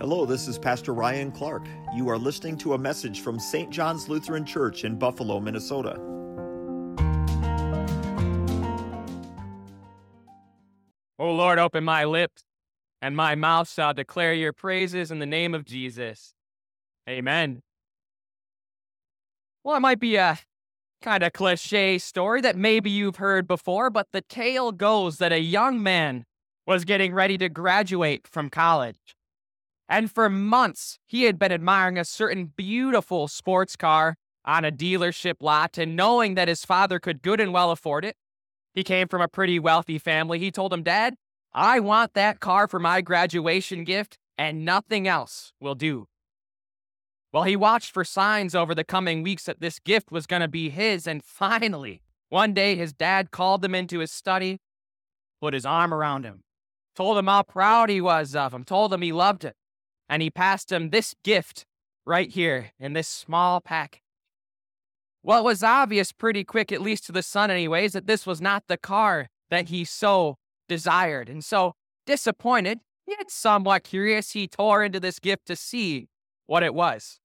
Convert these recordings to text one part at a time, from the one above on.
Hello, this is Pastor Ryan Clark. You are listening to a message from St. John's Lutheran Church in Buffalo, Minnesota. O Lord, open my lips, and my mouth shall declare your praises in the name of Jesus. Amen. Well, it might be a kind of cliche story that maybe you've heard before, but the tale goes that a young man was getting ready to graduate from college. And for months, he had been admiring a certain beautiful sports car on a dealership lot, and knowing that his father could good and well afford it, he came from a pretty wealthy family. He told him, Dad, I want that car for my graduation gift, and nothing else will do. Well, he watched for signs over the coming weeks that this gift was going to be his, and finally, one day his dad called him into his study, put his arm around him, told him how proud he was of him, told him he loved it and he passed him this gift right here in this small pack. It was obvious pretty quick, at least to the son, anyways, that this was not the car that he so desired. And so, disappointed, yet somewhat curious, he tore into this gift to see what it was.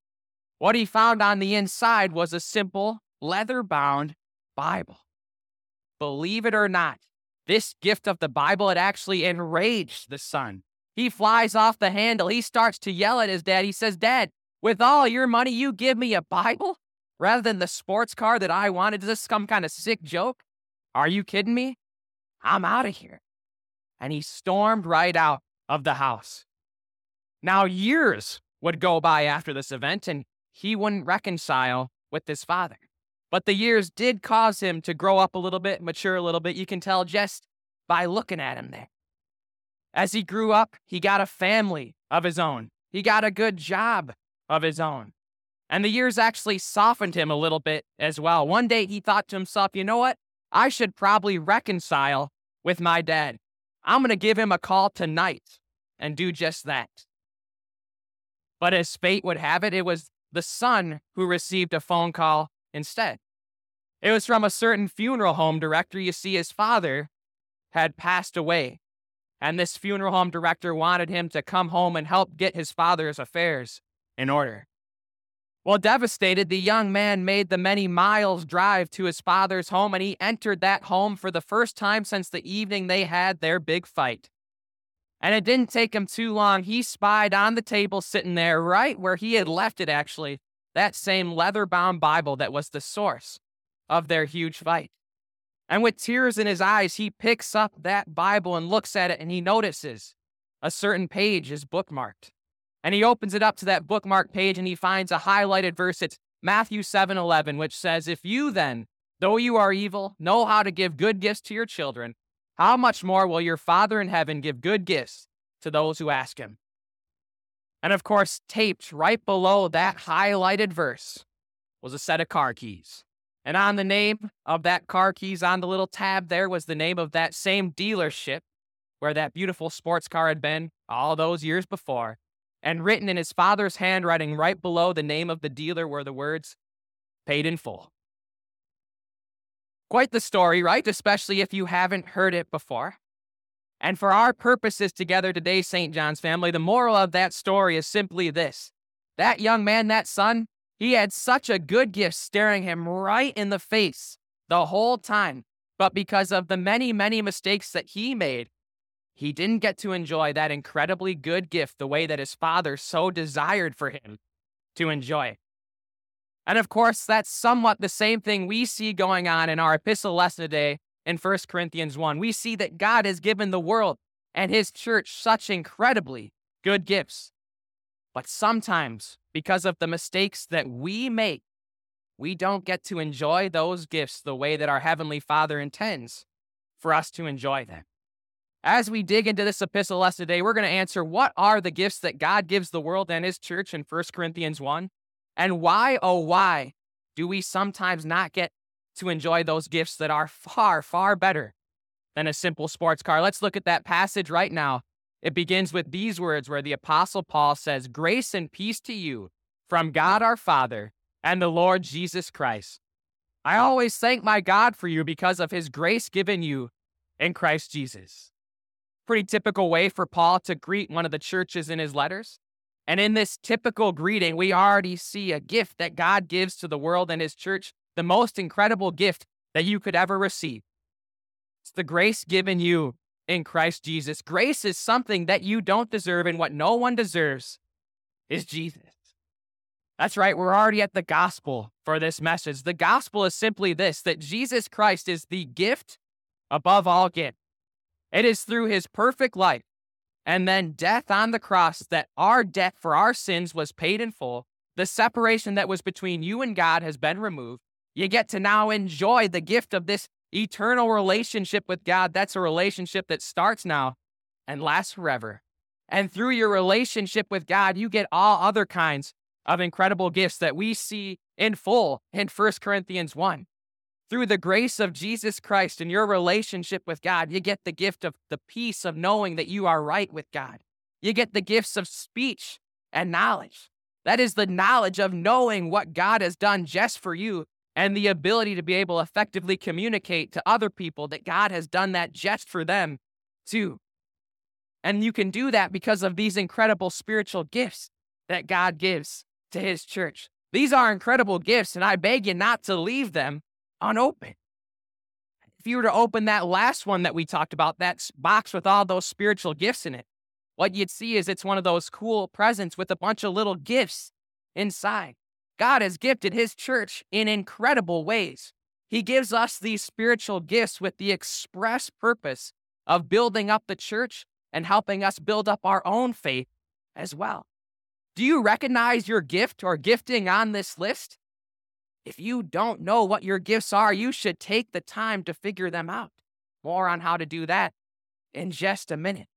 What he found on the inside was a simple, leather bound Bible. Believe it or not, this gift of the Bible had actually enraged the son. He flies off the handle. He starts to yell at his dad. He says, Dad, with all your money, you give me a Bible rather than the sports car that I wanted. Is this some kind of sick joke? Are you kidding me? I'm out of here. And he stormed right out of the house. Now, years would go by after this event, and he wouldn't reconcile with his father. But the years did cause him to grow up a little bit, mature a little bit. You can tell just by looking at him there. As he grew up, he got a family of his own. He got a good job of his own. And the years actually softened him a little bit as well. One day he thought to himself, you know what? I should probably reconcile with my dad. I'm going to give him a call tonight and do just that. But as fate would have it, it was the son who received a phone call instead. It was from a certain funeral home director. You see, his father had passed away and this funeral home director wanted him to come home and help get his father's affairs in order. Well, devastated, the young man made the many miles drive to his father's home, and he entered that home for the first time since the evening they had their big fight. And it didn't take him too long. He spied on the table sitting there, right where he had left it, actually, that same leather bound Bible that was the source of their huge fight. And with tears in his eyes, he picks up that Bible and looks at it and he notices a certain page is bookmarked. And he opens it up to that bookmark page and he finds a highlighted verse. It's Matthew 7 11, which says, If you then, though you are evil, know how to give good gifts to your children, how much more will your Father in heaven give good gifts to those who ask him? And of course, taped right below that highlighted verse was a set of car keys. And on the name of that car keys on the little tab there was the name of that same dealership where that beautiful sports car had been all those years before. And written in his father's handwriting right below the name of the dealer were the words, paid in full. Quite the story, right? Especially if you haven't heard it before. And for our purposes together today, St. John's family, the moral of that story is simply this that young man, that son, he had such a good gift staring him right in the face the whole time. But because of the many, many mistakes that he made, he didn't get to enjoy that incredibly good gift the way that his father so desired for him to enjoy. And of course, that's somewhat the same thing we see going on in our epistle lesson today in 1 Corinthians 1. We see that God has given the world and his church such incredibly good gifts. But sometimes, because of the mistakes that we make, we don't get to enjoy those gifts the way that our Heavenly Father intends for us to enjoy them. As we dig into this epistle lesson today, we're going to answer what are the gifts that God gives the world and His church in 1 Corinthians 1? And why, oh, why do we sometimes not get to enjoy those gifts that are far, far better than a simple sports car? Let's look at that passage right now it begins with these words where the Apostle Paul says, Grace and peace to you from God our Father and the Lord Jesus Christ. I always thank my God for you because of his grace given you in Christ Jesus. Pretty typical way for Paul to greet one of the churches in his letters. And in this typical greeting, we already see a gift that God gives to the world and his church, the most incredible gift that you could ever receive. It's the grace given you in Christ Jesus. Grace is something that you don't deserve, and what no one deserves is Jesus. That's right, we're already at the gospel for this message. The gospel is simply this that Jesus Christ is the gift above all gift. It is through his perfect life and then death on the cross that our debt for our sins was paid in full. The separation that was between you and God has been removed. You get to now enjoy the gift of this eternal relationship with God. That's a relationship that starts now and lasts forever. And through your relationship with God, you get all other kinds of incredible gifts that we see in full in 1 Corinthians 1. Through the grace of Jesus Christ and your relationship with God, you get the gift of the peace of knowing that you are right with God. You get the gifts of speech and knowledge. That is the knowledge of knowing what God has done just for you and the ability to be able to effectively communicate to other people that God has done that just for them too. And you can do that because of these incredible spiritual gifts that God gives to his church. These are incredible gifts, and I beg you not to leave them unopened. If you were to open that last one that we talked about, that box with all those spiritual gifts in it, what you'd see is it's one of those cool presents with a bunch of little gifts inside. God has gifted his church in incredible ways. He gives us these spiritual gifts with the express purpose of building up the church and helping us build up our own faith as well. Do you recognize your gift or gifting on this list? If you don't know what your gifts are, you should take the time to figure them out. More on how to do that in just a minute.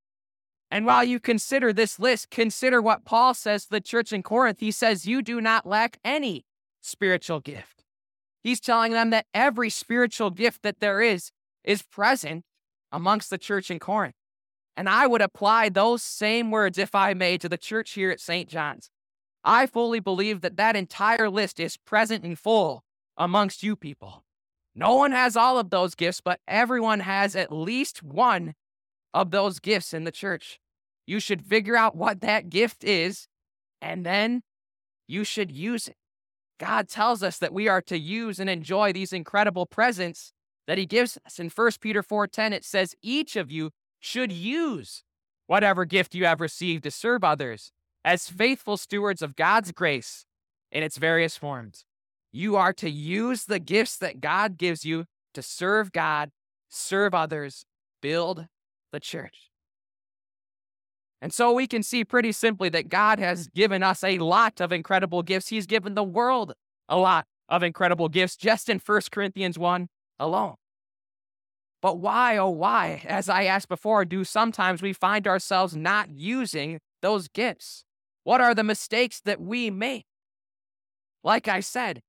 And while you consider this list, consider what Paul says to the church in Corinth. He says, You do not lack any spiritual gift. He's telling them that every spiritual gift that there is is present amongst the church in Corinth. And I would apply those same words, if I may, to the church here at St. John's. I fully believe that that entire list is present in full amongst you people. No one has all of those gifts, but everyone has at least one of those gifts in the church. You should figure out what that gift is, and then you should use it. God tells us that we are to use and enjoy these incredible presents that he gives us. In 1 Peter 4:10 it says each of you should use whatever gift you have received to serve others as faithful stewards of God's grace in its various forms. You are to use the gifts that God gives you to serve God, serve others, build the church. And so we can see pretty simply that God has given us a lot of incredible gifts. He's given the world a lot of incredible gifts just in 1 Corinthians 1 alone. But why, oh, why, as I asked before, do sometimes we find ourselves not using those gifts? What are the mistakes that we make? Like I said,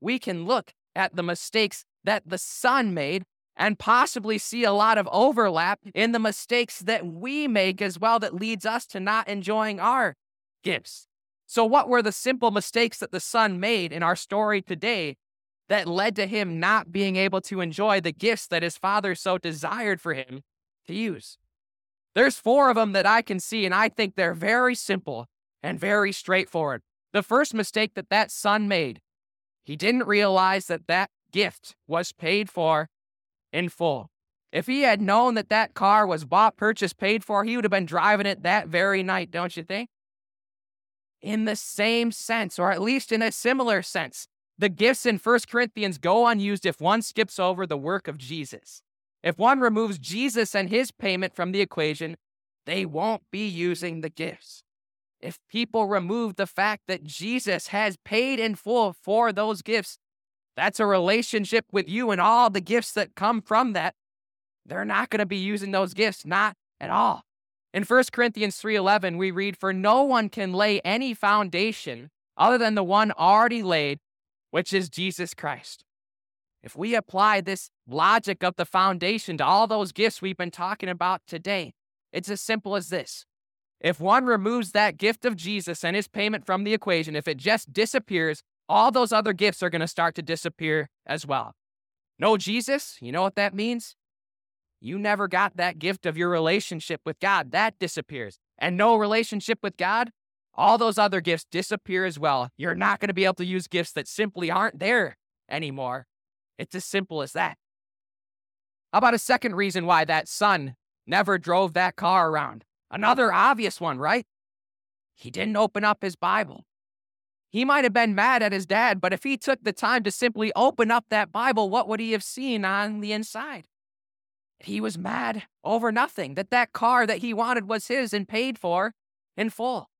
we can look at the mistakes that the Son made and possibly see a lot of overlap in the mistakes that we make as well that leads us to not enjoying our gifts. So, what were the simple mistakes that the Son made in our story today that led to him not being able to enjoy the gifts that his Father so desired for him to use? There's four of them that I can see, and I think they're very simple and very straightforward. The first mistake that that son made, he didn't realize that that gift was paid for in full. If he had known that that car was bought, purchased, paid for, he would have been driving it that very night, don't you think? In the same sense, or at least in a similar sense, the gifts in 1 Corinthians go unused if one skips over the work of Jesus. If one removes Jesus and his payment from the equation, they won't be using the gifts if people remove the fact that Jesus has paid in full for those gifts, that's a relationship with you and all the gifts that come from that. They're not going to be using those gifts, not at all. In 1 Corinthians 3:11 we read for no one can lay any foundation other than the one already laid, which is Jesus Christ. If we apply this logic of the foundation to all those gifts we've been talking about today, it's as simple as this. If one removes that gift of Jesus and his payment from the equation, if it just disappears, all those other gifts are going to start to disappear as well. No Jesus, you know what that means? You never got that gift of your relationship with God. That disappears. And no relationship with God, all those other gifts disappear as well. You're not going to be able to use gifts that simply aren't there anymore. It's as simple as that. How about a second reason why that son never drove that car around? Another obvious one, right? He didn't open up his Bible. He might have been mad at his dad, but if he took the time to simply open up that Bible, what would he have seen on the inside? He was mad over nothing, that that car that he wanted was his and paid for in full.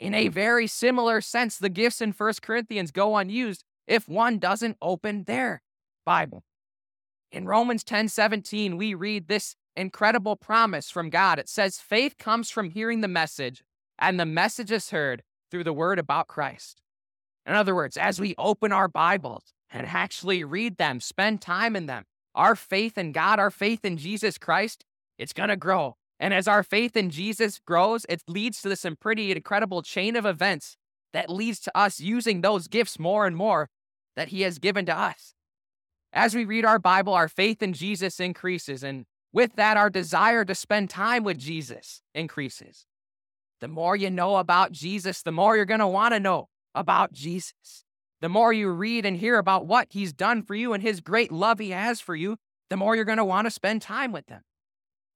In a very similar sense, the gifts in 1 Corinthians go unused if one doesn't open their Bible. In Romans 10 17, we read this incredible promise from God. It says, Faith comes from hearing the message, and the message is heard through the word about Christ. In other words, as we open our Bibles and actually read them, spend time in them, our faith in God, our faith in Jesus Christ, it's going to grow. And as our faith in Jesus grows, it leads to this pretty incredible chain of events that leads to us using those gifts more and more that He has given to us. As we read our Bible, our faith in Jesus increases, and with that, our desire to spend time with Jesus increases. The more you know about Jesus, the more you're going to want to know about Jesus. The more you read and hear about what He's done for you and His great love He has for you, the more you're going to want to spend time with Him.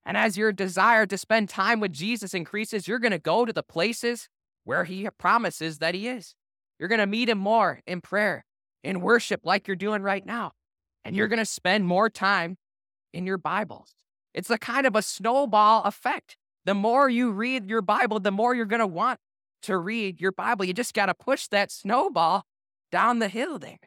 And as your desire to spend time with Jesus increases, you're going to go to the places where He promises that He is. You're going to meet Him more in prayer, in worship, like you're doing right now. And you're going to spend more time in your Bibles. It's a kind of a snowball effect. The more you read your Bible, the more you're going to want to read your Bible. You just got to push that snowball down the hill there.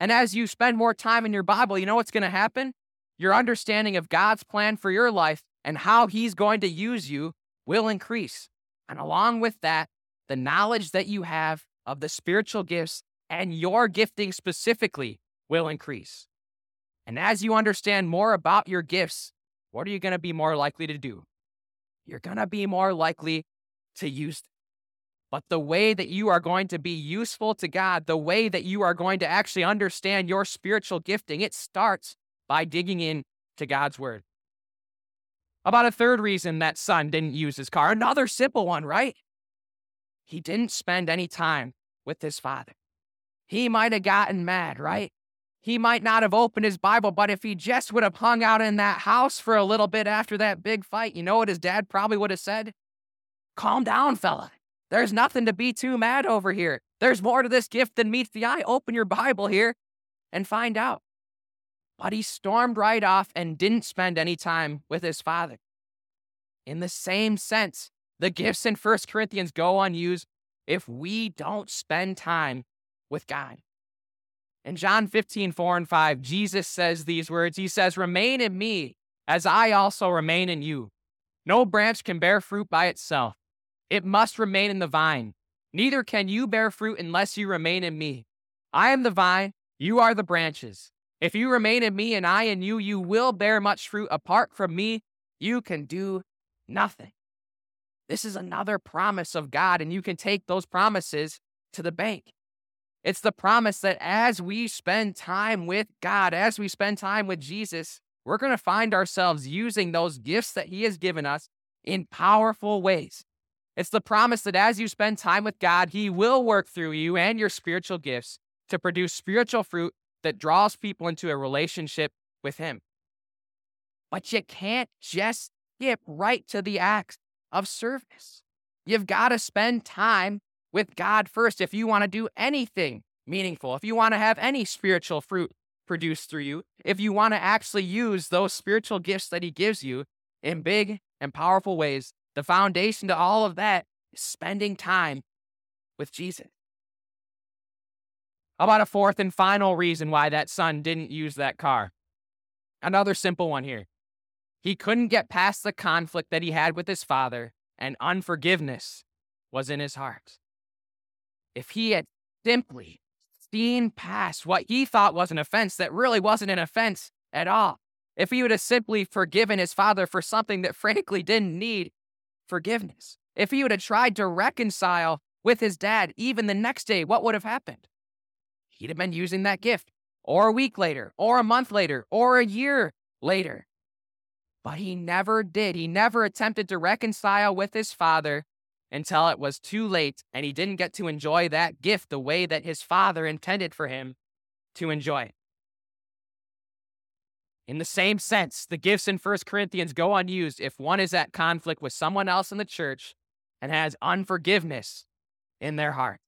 And as you spend more time in your Bible, you know what's going to happen? Your understanding of God's plan for your life and how He's going to use you will increase. And along with that, the knowledge that you have of the spiritual gifts and your gifting specifically will increase. And as you understand more about your gifts, what are you going to be more likely to do? You're going to be more likely to use them. But the way that you are going to be useful to God, the way that you are going to actually understand your spiritual gifting, it starts by digging in to God's word. About a third reason that son didn't use his car, another simple one, right? He didn't spend any time with his father. He might have gotten mad, right? He might not have opened his Bible, but if he just would have hung out in that house for a little bit after that big fight, you know what his dad probably would have said? Calm down, fella. There's nothing to be too mad over here. There's more to this gift than meets the eye. Open your Bible here and find out. But he stormed right off and didn't spend any time with his father. In the same sense, the gifts in 1 Corinthians go unused if we don't spend time with God. In John 15, 4 and 5, Jesus says these words He says, Remain in me, as I also remain in you. No branch can bear fruit by itself, it must remain in the vine. Neither can you bear fruit unless you remain in me. I am the vine, you are the branches. If you remain in me and I in you, you will bear much fruit. Apart from me, you can do nothing. This is another promise of God, and you can take those promises to the bank. It's the promise that as we spend time with God, as we spend time with Jesus, we're going to find ourselves using those gifts that He has given us in powerful ways. It's the promise that as you spend time with God, He will work through you and your spiritual gifts to produce spiritual fruit that draws people into a relationship with Him. But you can't just skip right to the acts of service. You've got to spend time with God first if you want to do anything meaningful, if you want to have any spiritual fruit produced through you, if you want to actually use those spiritual gifts that He gives you in big and powerful ways the foundation to all of that is spending time with Jesus. How about a fourth and final reason why that son didn't use that car? Another simple one here. He couldn't get past the conflict that he had with his father, and unforgiveness was in his heart. If he had simply seen past what he thought was an offense that really wasn't an offense at all, if he would have simply forgiven his father for something that frankly didn't need forgiveness. If he would have tried to reconcile with his dad even the next day, what would have happened? He'd have been using that gift, or a week later, or a month later, or a year later. But he never did. He never attempted to reconcile with his father until it was too late and he didn't get to enjoy that gift the way that his father intended for him to enjoy it. In the same sense, the gifts in 1 Corinthians go unused if one is at conflict with someone else in the church and has unforgiveness in their heart.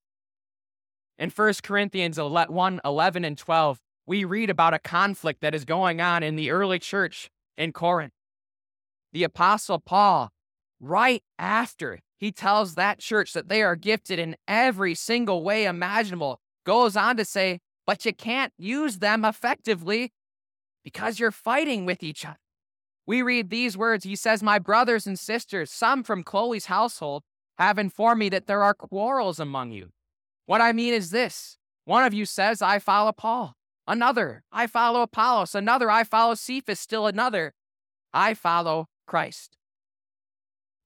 In 1 Corinthians 1 11 and 12, we read about a conflict that is going on in the early church in Corinth. The Apostle Paul, right after he tells that church that they are gifted in every single way imaginable, goes on to say, but you can't use them effectively because you're fighting with each other. We read these words. He says, My brothers and sisters, some from Chloe's household, have informed me that there are quarrels among you. What I mean is this one of you says, I follow Paul. Another, I follow Apollos. Another, I follow Cephas. Still another, I follow Christ.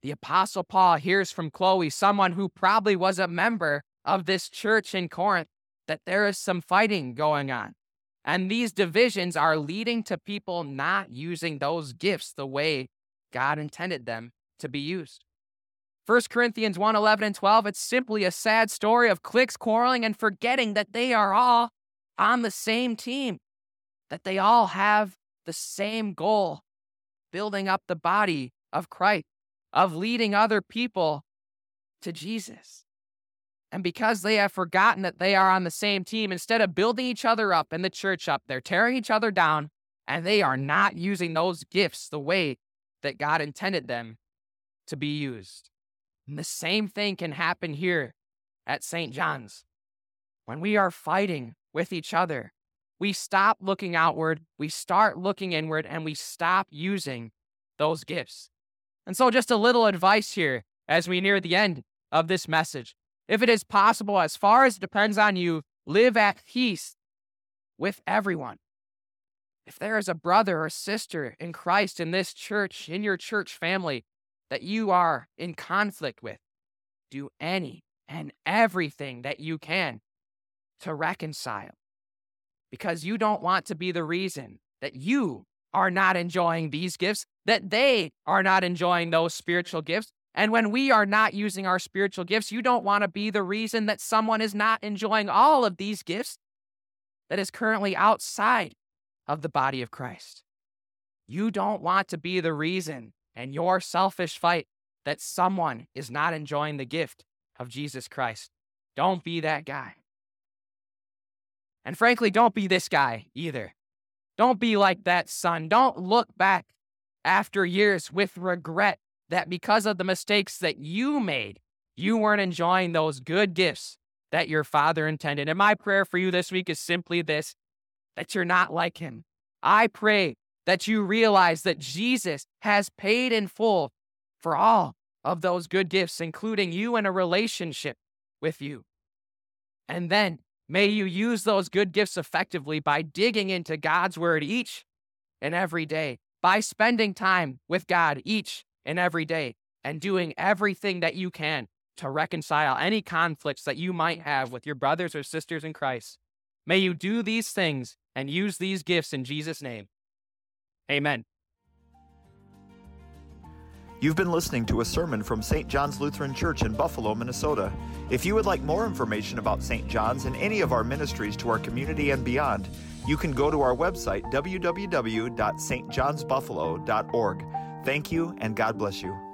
The Apostle Paul hears from Chloe, someone who probably was a member of this church in Corinth, that there is some fighting going on. And these divisions are leading to people not using those gifts the way God intended them to be used. 1 Corinthians 1 11 and 12, it's simply a sad story of cliques quarreling and forgetting that they are all on the same team, that they all have the same goal building up the body of Christ, of leading other people to Jesus. And because they have forgotten that they are on the same team, instead of building each other up and the church up, they're tearing each other down and they are not using those gifts the way that God intended them to be used. And the same thing can happen here at St. John's. When we are fighting with each other, we stop looking outward, we start looking inward, and we stop using those gifts. And so, just a little advice here as we near the end of this message. If it is possible, as far as it depends on you, live at peace with everyone. If there is a brother or sister in Christ in this church, in your church family, that you are in conflict with, do any and everything that you can to reconcile. Because you don't want to be the reason that you are not enjoying these gifts, that they are not enjoying those spiritual gifts, and when we are not using our spiritual gifts, you don't want to be the reason that someone is not enjoying all of these gifts that is currently outside of the body of Christ. You don't want to be the reason in your selfish fight that someone is not enjoying the gift of Jesus Christ. Don't be that guy. And frankly, don't be this guy either. Don't be like that son. Don't look back after years with regret that because of the mistakes that you made, you weren't enjoying those good gifts that your father intended. And my prayer for you this week is simply this that you're not like him. I pray that you realize that Jesus has paid in full for all of those good gifts, including you and a relationship with you. And then may you use those good gifts effectively by digging into God's word each and every day, by spending time with God each and every day and doing everything that you can to reconcile any conflicts that you might have with your brothers or sisters in Christ. May you do these things and use these gifts in Jesus' name. Amen. You've been listening to a sermon from St. John's Lutheran Church in Buffalo, Minnesota. If you would like more information about St. John's and any of our ministries to our community and beyond, you can go to our website, www.stjohnsbuffalo.org. Thank you, and God bless you.